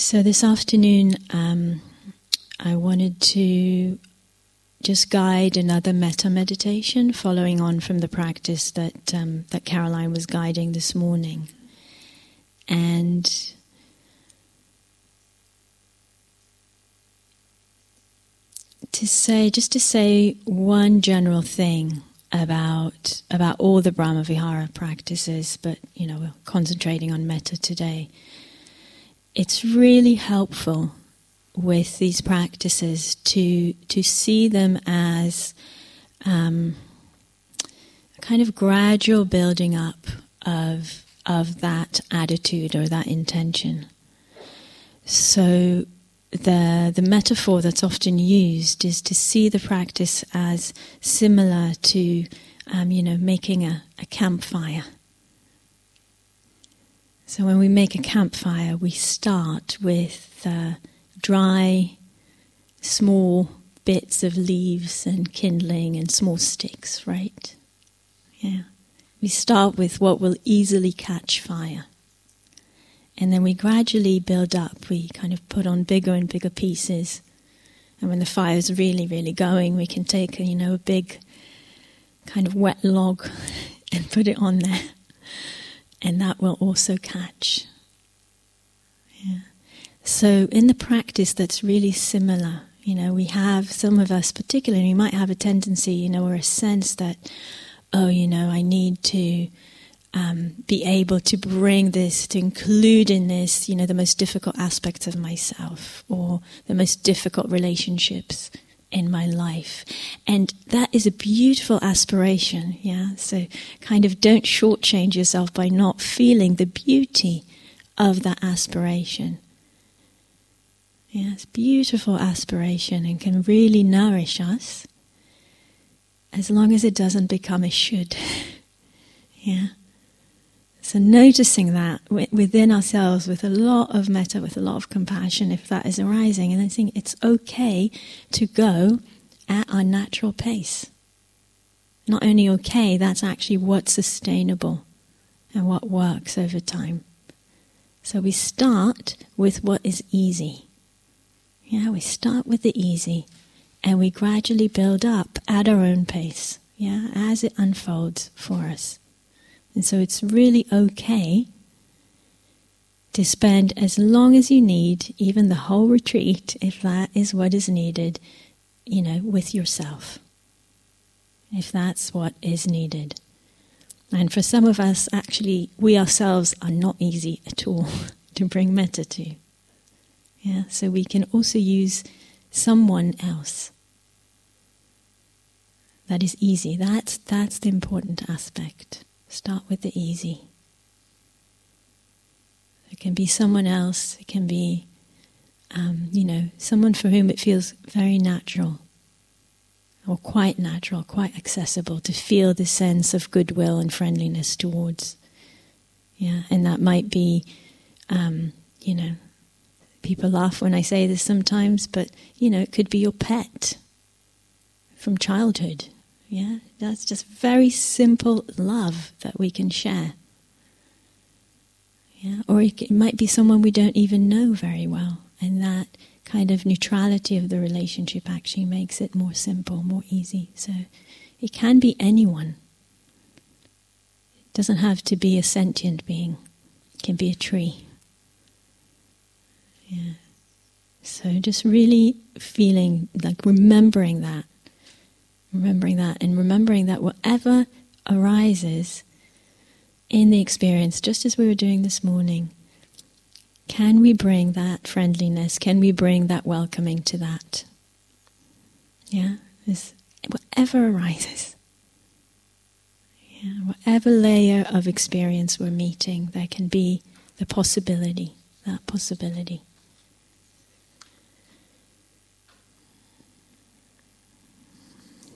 So this afternoon, um, I wanted to just guide another metta meditation, following on from the practice that um, that Caroline was guiding this morning, and to say just to say one general thing about about all the Brahmavihara practices, but you know we're concentrating on metta today it's really helpful with these practices to to see them as um, a kind of gradual building up of of that attitude or that intention. So the the metaphor that's often used is to see the practice as similar to um, you know making a, a campfire so when we make a campfire, we start with uh, dry, small bits of leaves and kindling and small sticks, right? Yeah. We start with what will easily catch fire. And then we gradually build up. We kind of put on bigger and bigger pieces. And when the fire's really, really going, we can take you know, a big kind of wet log and put it on there and that will also catch. Yeah. So, in the practice, that's really similar. You know, we have some of us, particularly, we might have a tendency, you know, or a sense that, oh, you know, I need to um, be able to bring this, to include in this, you know, the most difficult aspects of myself or the most difficult relationships in my life. And that is a beautiful aspiration, yeah? So kind of don't shortchange yourself by not feeling the beauty of that aspiration. Yeah, it's beautiful aspiration and can really nourish us as long as it doesn't become a should. yeah. So, noticing that within ourselves with a lot of metta, with a lot of compassion, if that is arising, and then saying it's okay to go at our natural pace. Not only okay, that's actually what's sustainable and what works over time. So, we start with what is easy. Yeah, we start with the easy and we gradually build up at our own pace, yeah, as it unfolds for us. And so it's really okay to spend as long as you need, even the whole retreat, if that is what is needed, you know, with yourself. If that's what is needed. And for some of us, actually, we ourselves are not easy at all to bring metta to. Yeah, so we can also use someone else. That is easy. That's, that's the important aspect. Start with the easy. It can be someone else, it can be, um, you know, someone for whom it feels very natural or quite natural, quite accessible to feel the sense of goodwill and friendliness towards. Yeah, and that might be, um, you know, people laugh when I say this sometimes, but, you know, it could be your pet from childhood yeah, that's just very simple love that we can share. Yeah, or it, might be someone we don't even know very well, and that kind of neutrality of the relationship actually makes it more simple, more easy. So it can be anyone. It doesn't have to be a sentient being. It can be a tree. Yeah. So just really feeling like remembering that Remembering that and remembering that whatever arises in the experience, just as we were doing this morning, can we bring that friendliness? Can we bring that welcoming to that? Yeah, this, whatever arises. Yeah, whatever layer of experience we're meeting, there can be the possibility, that possibility.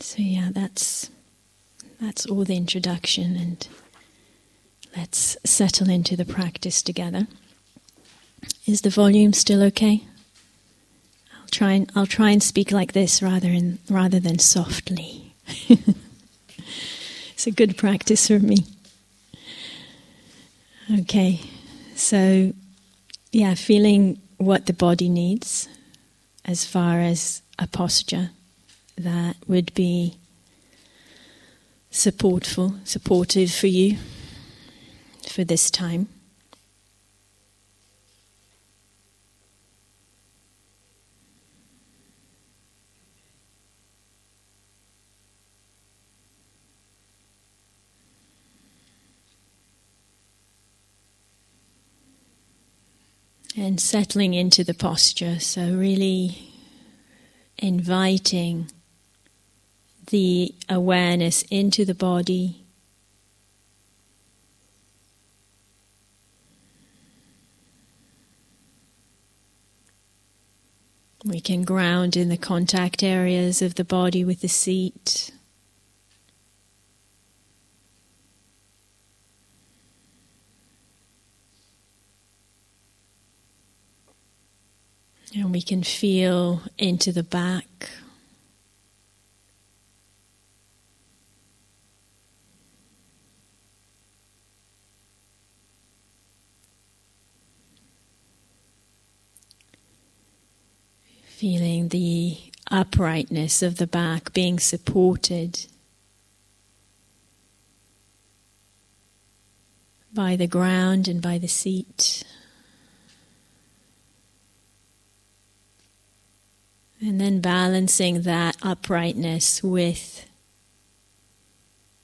So yeah, that's that's all the introduction and let's settle into the practice together. Is the volume still okay? I'll try and I'll try and speak like this rather in, rather than softly. it's a good practice for me. Okay. So yeah, feeling what the body needs as far as a posture that would be supportful, supportive for you for this time. And settling into the posture, so really inviting the awareness into the body. We can ground in the contact areas of the body with the seat. And we can feel into the back. Feeling the uprightness of the back being supported by the ground and by the seat. And then balancing that uprightness with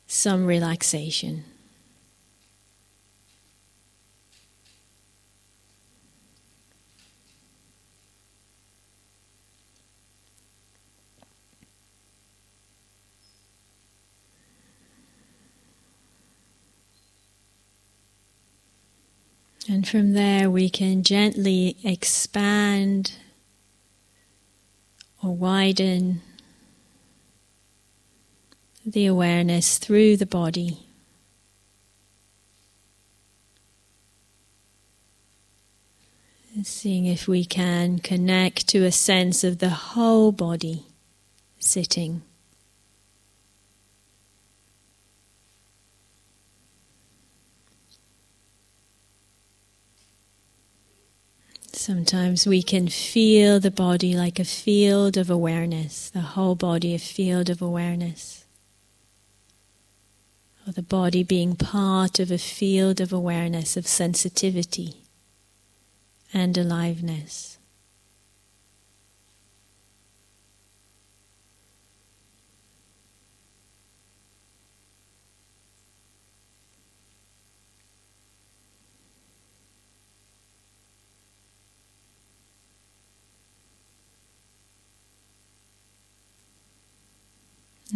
some relaxation. And from there, we can gently expand or widen the awareness through the body. Seeing if we can connect to a sense of the whole body sitting. Sometimes we can feel the body like a field of awareness, the whole body a field of awareness. Or the body being part of a field of awareness, of sensitivity and aliveness.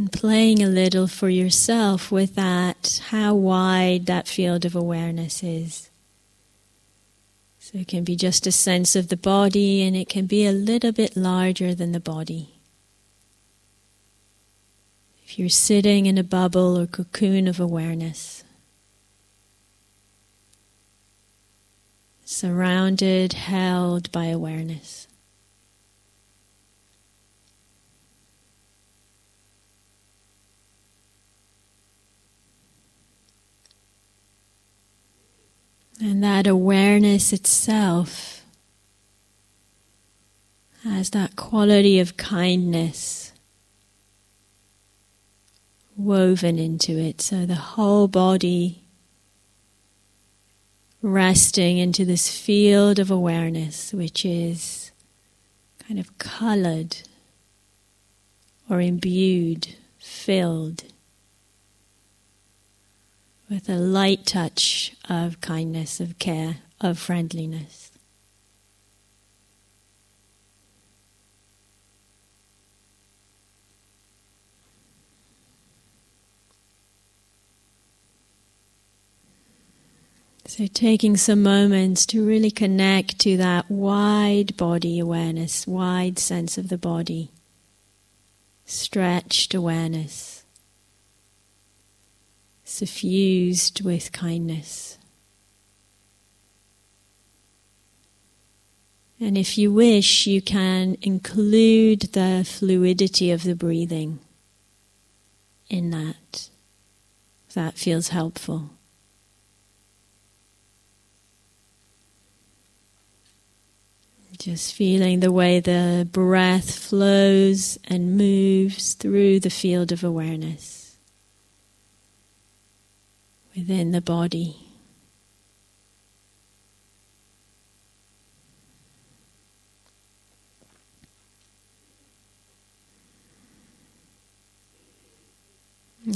And playing a little for yourself with that, how wide that field of awareness is. So it can be just a sense of the body, and it can be a little bit larger than the body. If you're sitting in a bubble or cocoon of awareness, surrounded, held by awareness. And that awareness itself has that quality of kindness woven into it. So the whole body resting into this field of awareness, which is kind of colored or imbued, filled with a light touch of kindness, of care, of friendliness. So, taking some moments to really connect to that wide body awareness, wide sense of the body, stretched awareness suffused with kindness. And if you wish, you can include the fluidity of the breathing in that. That feels helpful. Just feeling the way the breath flows and moves through the field of awareness within the body.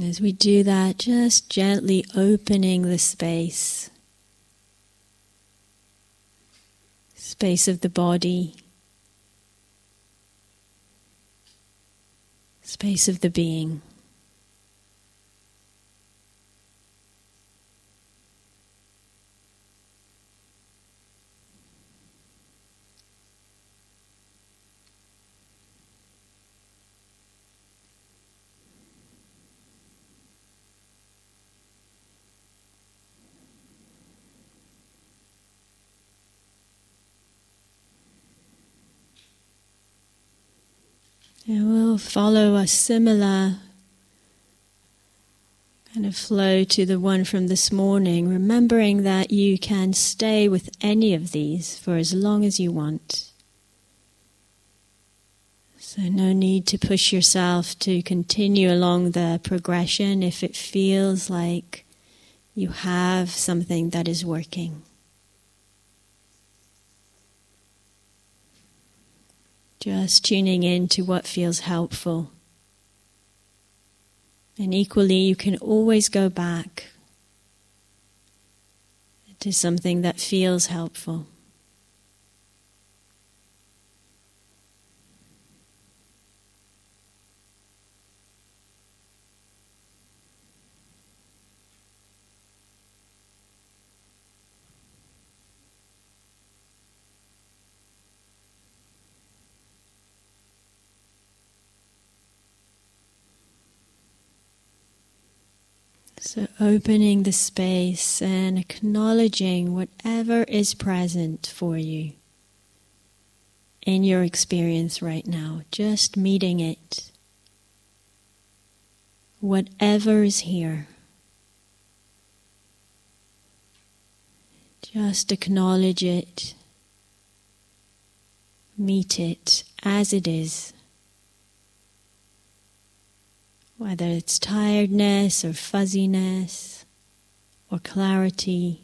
As we do that, just gently opening the space, space of the body, space of the being. And we'll follow a similar kind of flow to the one from this morning, remembering that you can stay with any of these for as long as you want. So, no need to push yourself to continue along the progression if it feels like you have something that is working. Just tuning in to what feels helpful. And equally, you can always go back to something that feels helpful. So, opening the space and acknowledging whatever is present for you in your experience right now, just meeting it. Whatever is here, just acknowledge it, meet it as it is whether it's tiredness or fuzziness or clarity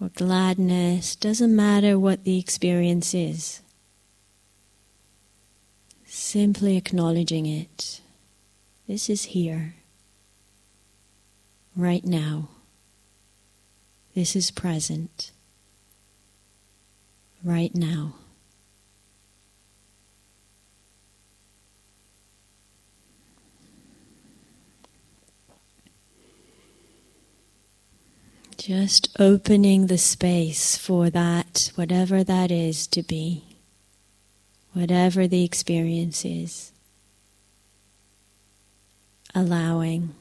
or gladness, doesn't matter what the experience is. Simply acknowledging it. This is here, right now. This is present, right now. Just opening the space for that, whatever that is to be, whatever the experience is. Allowing,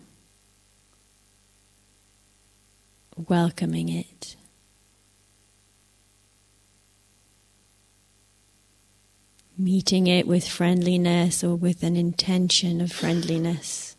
welcoming it. Meeting it with friendliness or with an intention of friendliness.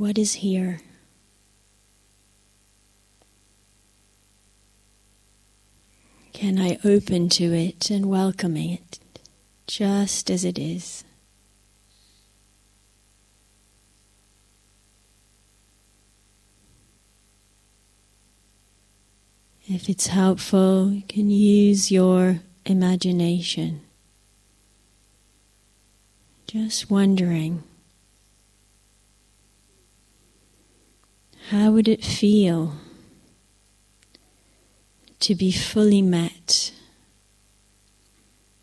What is here? Can I open to it and welcome it just as it is? If it's helpful, you can use your imagination. Just wondering How would it feel to be fully met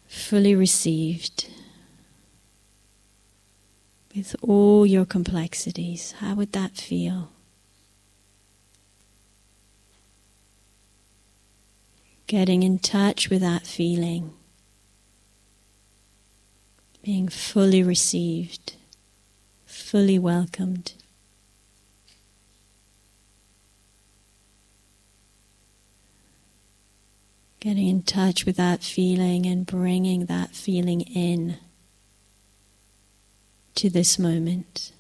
fully received with all your complexities, how would that feel? Getting in touch with that feeling, being fully received, fully welcomed. Getting in touch with that feeling and bringing that feeling in to this moment.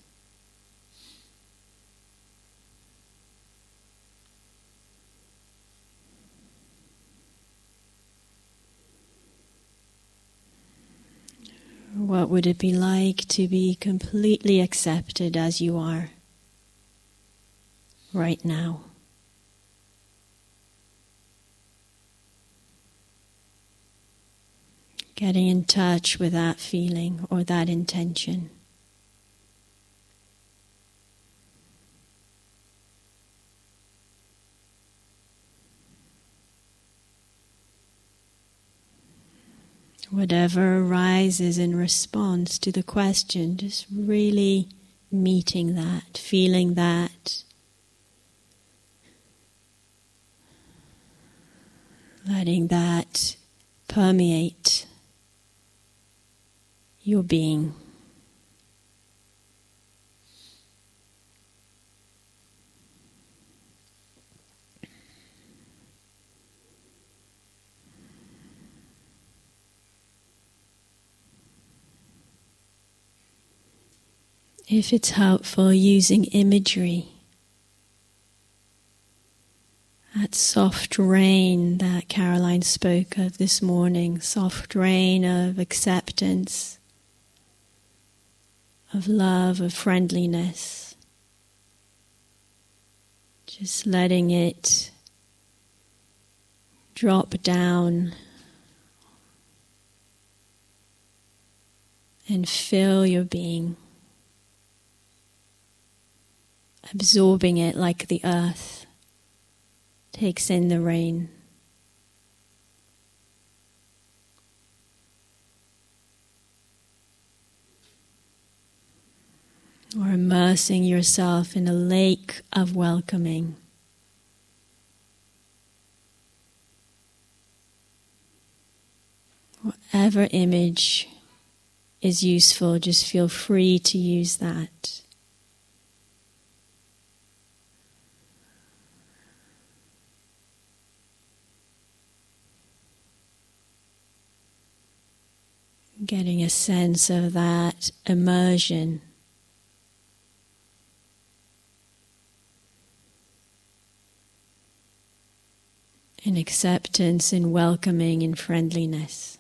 What would it be like to be completely accepted as you are right now? Getting in touch with that feeling or that intention. Whatever arises in response to the question, just really meeting that, feeling that. Letting that permeate your being. if it's helpful, using imagery. That soft rain that Caroline spoke of this morning, soft rain of acceptance, of love, of friendliness. Just letting it drop down and fill your being absorbing it like the earth takes in the rain. Or immersing yourself in a lake of welcoming. Whatever image is useful, just feel free to use that. Getting a sense of that immersion. In acceptance, in welcoming, in friendliness.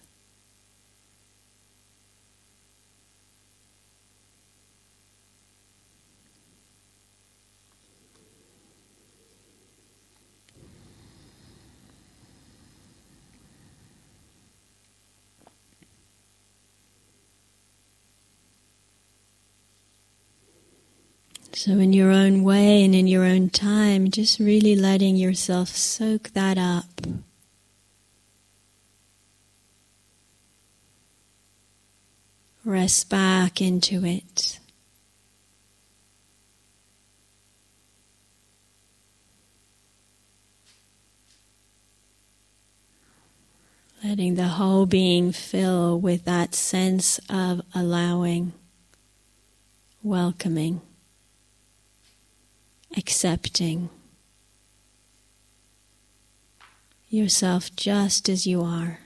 So, in your own way and in your own time, just really letting yourself soak that up. Rest back into it. Letting the whole being fill with that sense of allowing, welcoming accepting yourself just as you are.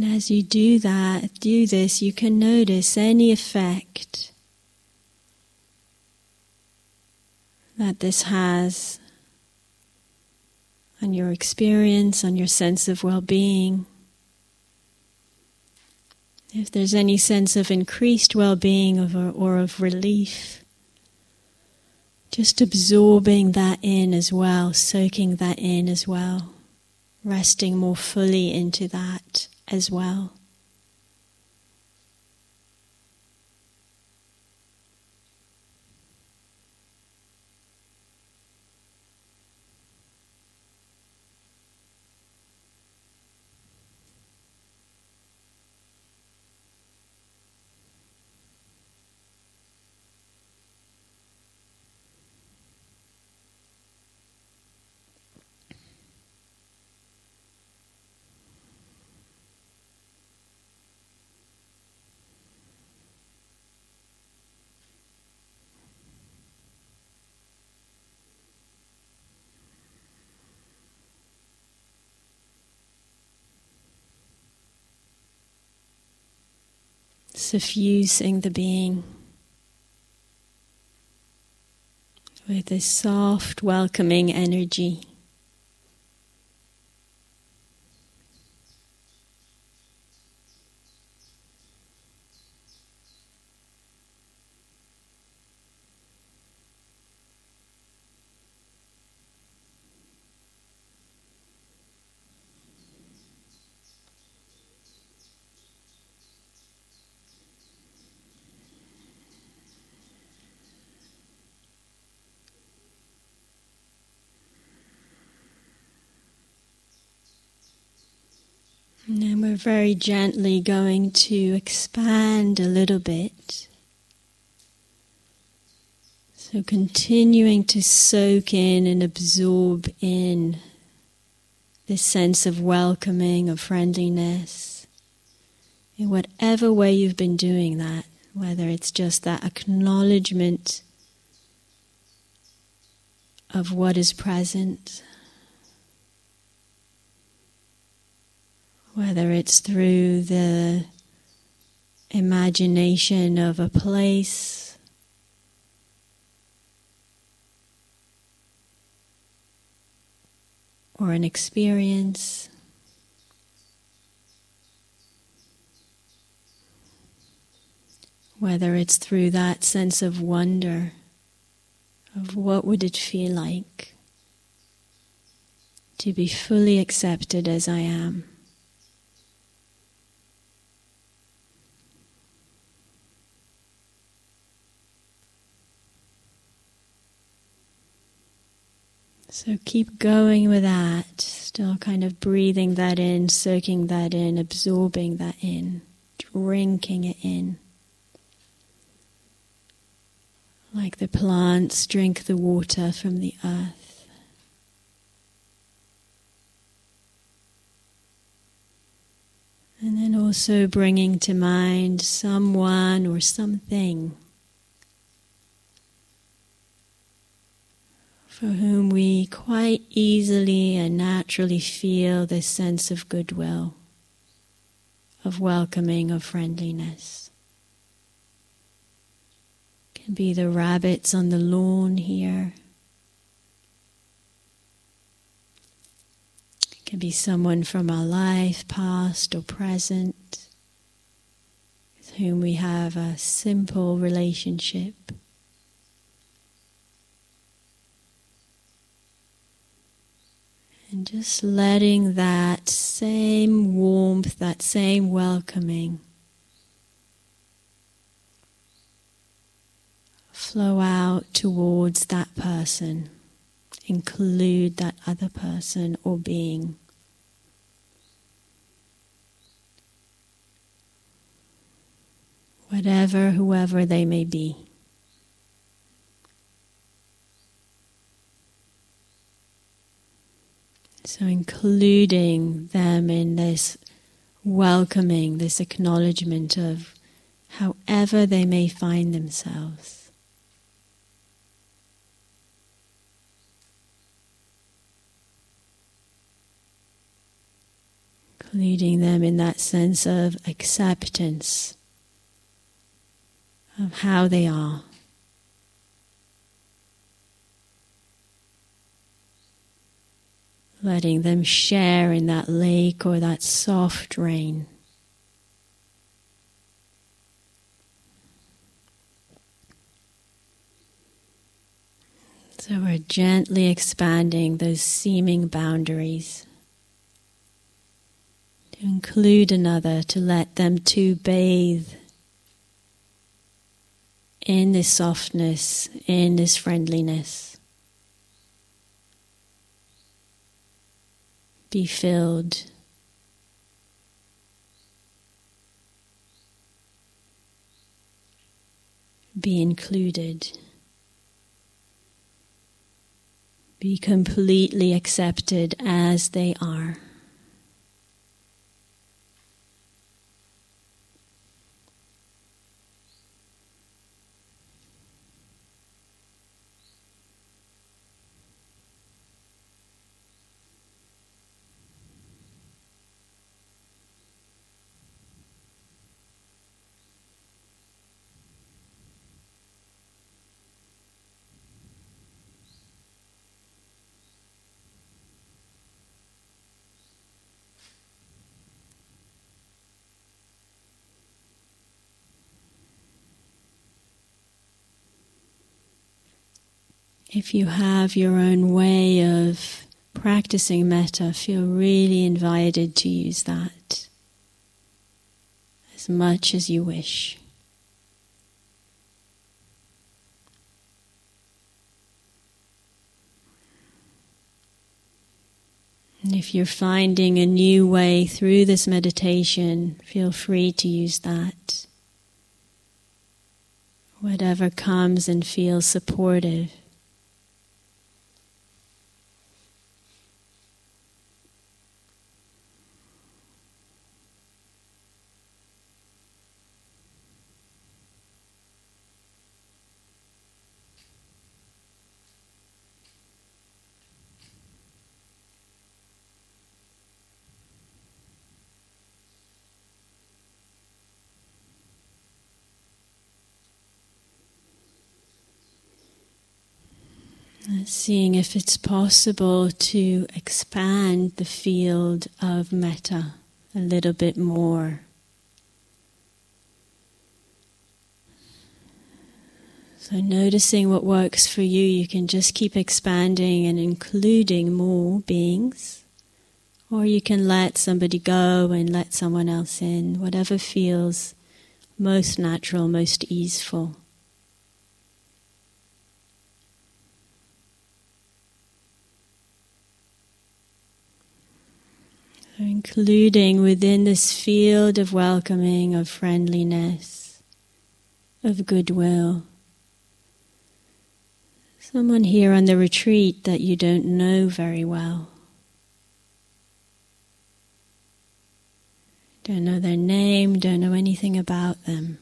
And as you do that, do this, you can notice any effect that this has on your experience, on your sense of well being. If there's any sense of increased well being or of relief, Just absorbing that in as well, soaking that in as well, resting more fully into that as well. Suffusing the being with this soft, welcoming energy. And then we're very gently going to expand a little bit. So continuing to soak in and absorb in this sense of welcoming, of friendliness, in whatever way you've been doing that, whether it's just that acknowledgement of what is present whether it's through the imagination of a place. Or an experience, whether it's through that sense of wonder of what would it feel like to be fully accepted as I am. So keep going with that, still kind of breathing that in, soaking that in, absorbing that in, drinking it in. Like the plants drink the water from the earth. And then also bringing to mind someone or something for whom we quite easily and naturally feel this sense of goodwill, of welcoming, of friendliness. It can be the rabbits on the lawn here. It can be someone from our life, past or present, with whom we have a simple relationship. And just letting that same warmth, that same welcoming flow out towards that person, include that other person or being. Whatever, whoever they may be. So, including them in this welcoming, this acknowledgement of however they may find themselves. Including them in that sense of acceptance of how they are. Letting them share in that lake or that soft rain. So we're gently expanding those seeming boundaries to include another, to let them too bathe in this softness, in this friendliness. Be filled. Be included. Be completely accepted as they are. If you have your own way of practicing metta, feel really invited to use that as much as you wish. And if you're finding a new way through this meditation, feel free to use that. Whatever comes and feels supportive. Seeing if it's possible to expand the field of metta a little bit more. So, noticing what works for you, you can just keep expanding and including more beings. Or you can let somebody go and let someone else in, whatever feels most natural, most easeful. Including within this field of welcoming, of friendliness, of goodwill. Someone here on the retreat that you don't know very well. Don't know their name, don't know anything about them.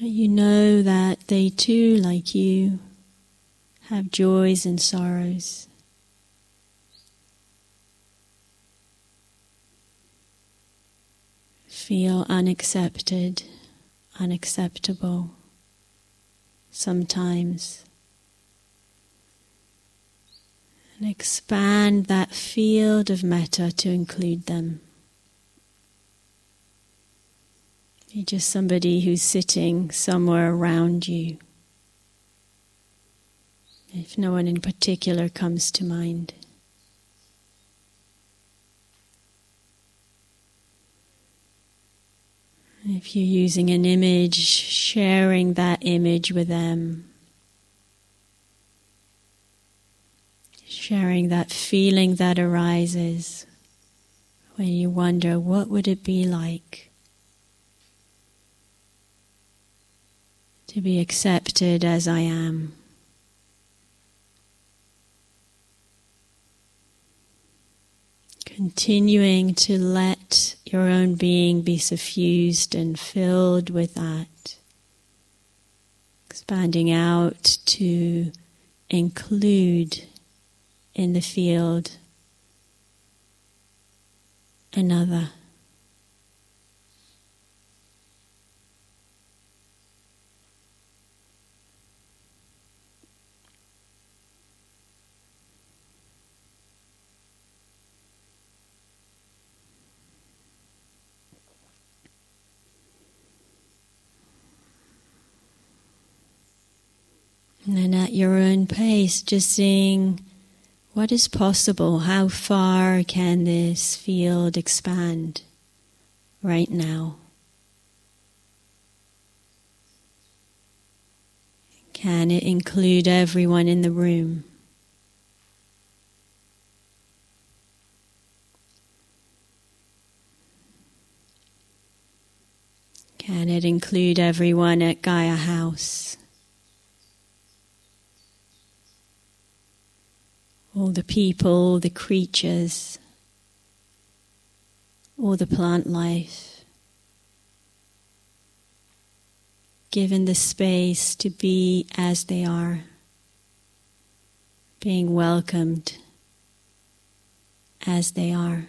But you know that they too, like you, have joys and sorrows. Feel unaccepted, unacceptable sometimes. And expand that field of metta to include them. Be just somebody who's sitting somewhere around you. If no one in particular comes to mind. If you're using an image, sharing that image with them. Sharing that feeling that arises when you wonder, what would it be like to be accepted as I am? Continuing to let your own being be suffused and filled with that. Expanding out to include in the field another. And then at your own pace, just seeing what is possible. How far can this field expand right now? Can it include everyone in the room? Can it include everyone at Gaia House? All the people, the creatures, all the plant life. Given the space to be as they are, being welcomed as they are.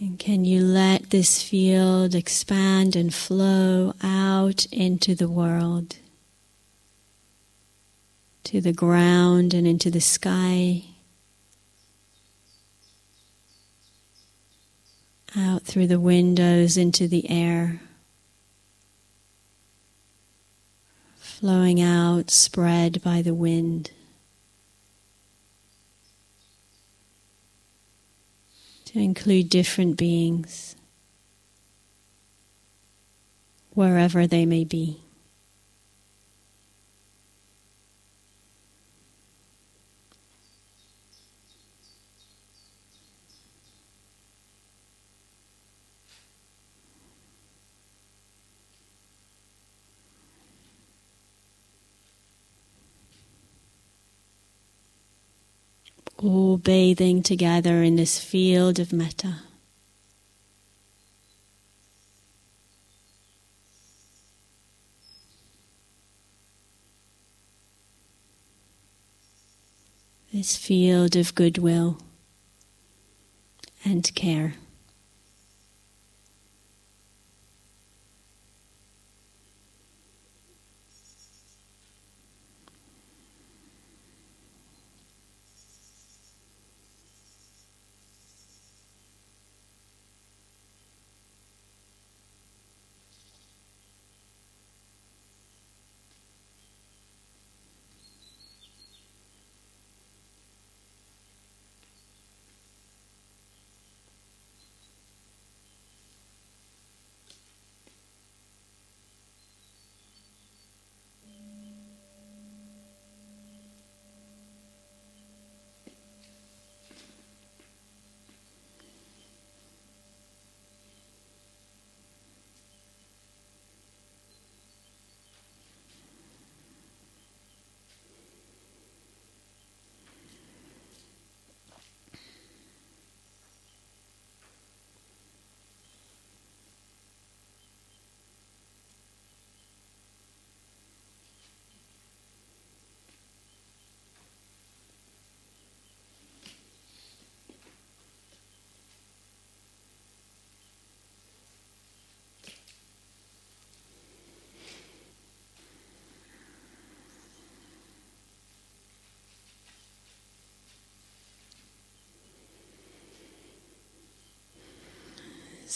And can you let this field expand and flow out into the world, to the ground and into the sky, out through the windows into the air, flowing out, spread by the wind. to include different beings, wherever they may be. All bathing together in this field of metta. This field of goodwill and care.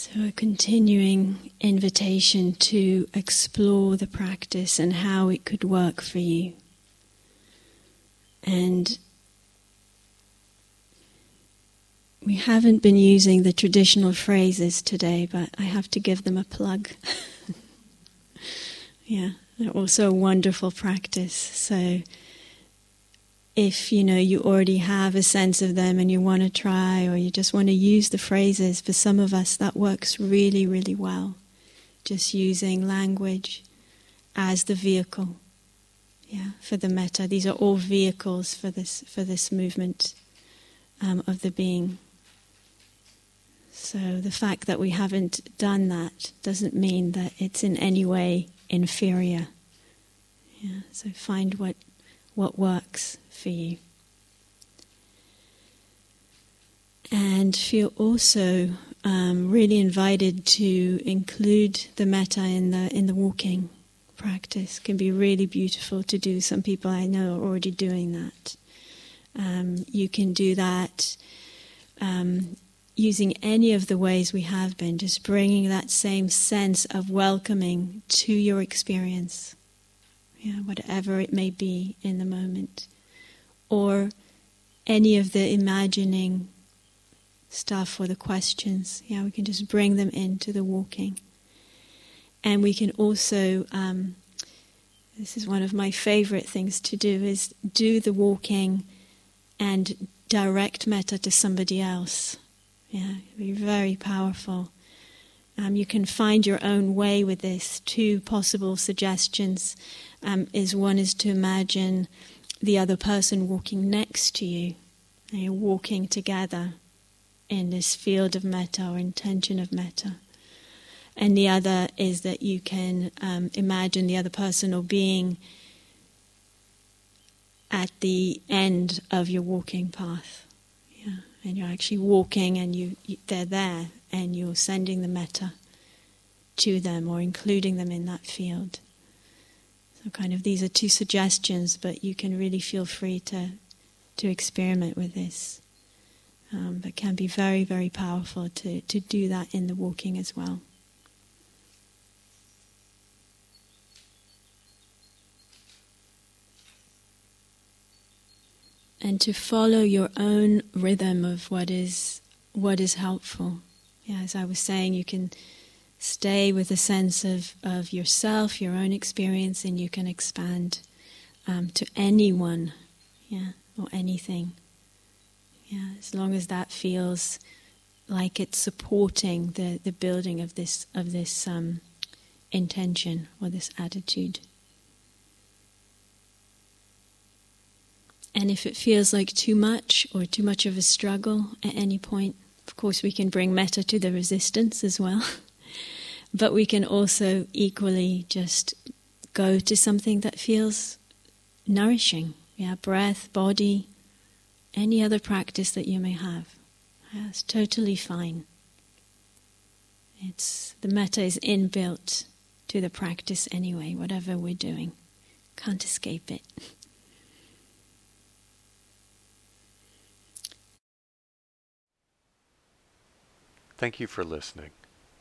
So, a continuing invitation to explore the practice and how it could work for you. And we haven't been using the traditional phrases today, but I have to give them a plug. yeah, they're also a wonderful practice. So, if you know you already have a sense of them and you want to try or you just want to use the phrases for some of us that works really really well. Just using language as the vehicle. Yeah for the metta these are all vehicles for this for this movement um, of the being. So the fact that we haven't done that doesn't mean that it's in any way inferior. Yeah so find what what works for you. And feel also um, really invited to include the metta in the in the walking practice. It can be really beautiful to do. Some people I know are already doing that. Um, you can do that um, using any of the ways we have been, just bringing that same sense of welcoming to your experience, yeah, whatever it may be in the moment, or any of the imagining stuff or the questions. Yeah, we can just bring them into the walking, and we can also. Um, this is one of my favorite things to do is do the walking and direct metta to somebody else yeah, be very powerful. Um, you can find your own way with this. Two possible suggestions um, is one is to imagine the other person walking next to you. You're walking together in this field of metta or intention of metta. And the other is that you can um, imagine the other person or being at the end of your walking path Yeah. and you're actually walking and you, you, they're there and you're sending the metta to them or including them in that field. So kind of these are two suggestions, but you can really feel free to to experiment with this. Um, but can be very, very powerful to, to do that in the walking as well. and to follow your own rhythm of what is what is helpful. Yeah, as I was saying, you can stay with a sense of, of yourself, your own experience, and you can expand um, to anyone, yeah, or anything. Yeah, as long as that feels like it's supporting the, the building of this of this um, intention or this attitude. And if it feels like too much or too much of a struggle at any point, of course, we can bring metta to the resistance as well. but we can also equally just go to something that feels nourishing. Yeah, breath, body, any other practice that you may have. It's totally fine. It's the metta is inbuilt to the practice anyway, whatever we're doing. Can't escape it. Thank you for listening.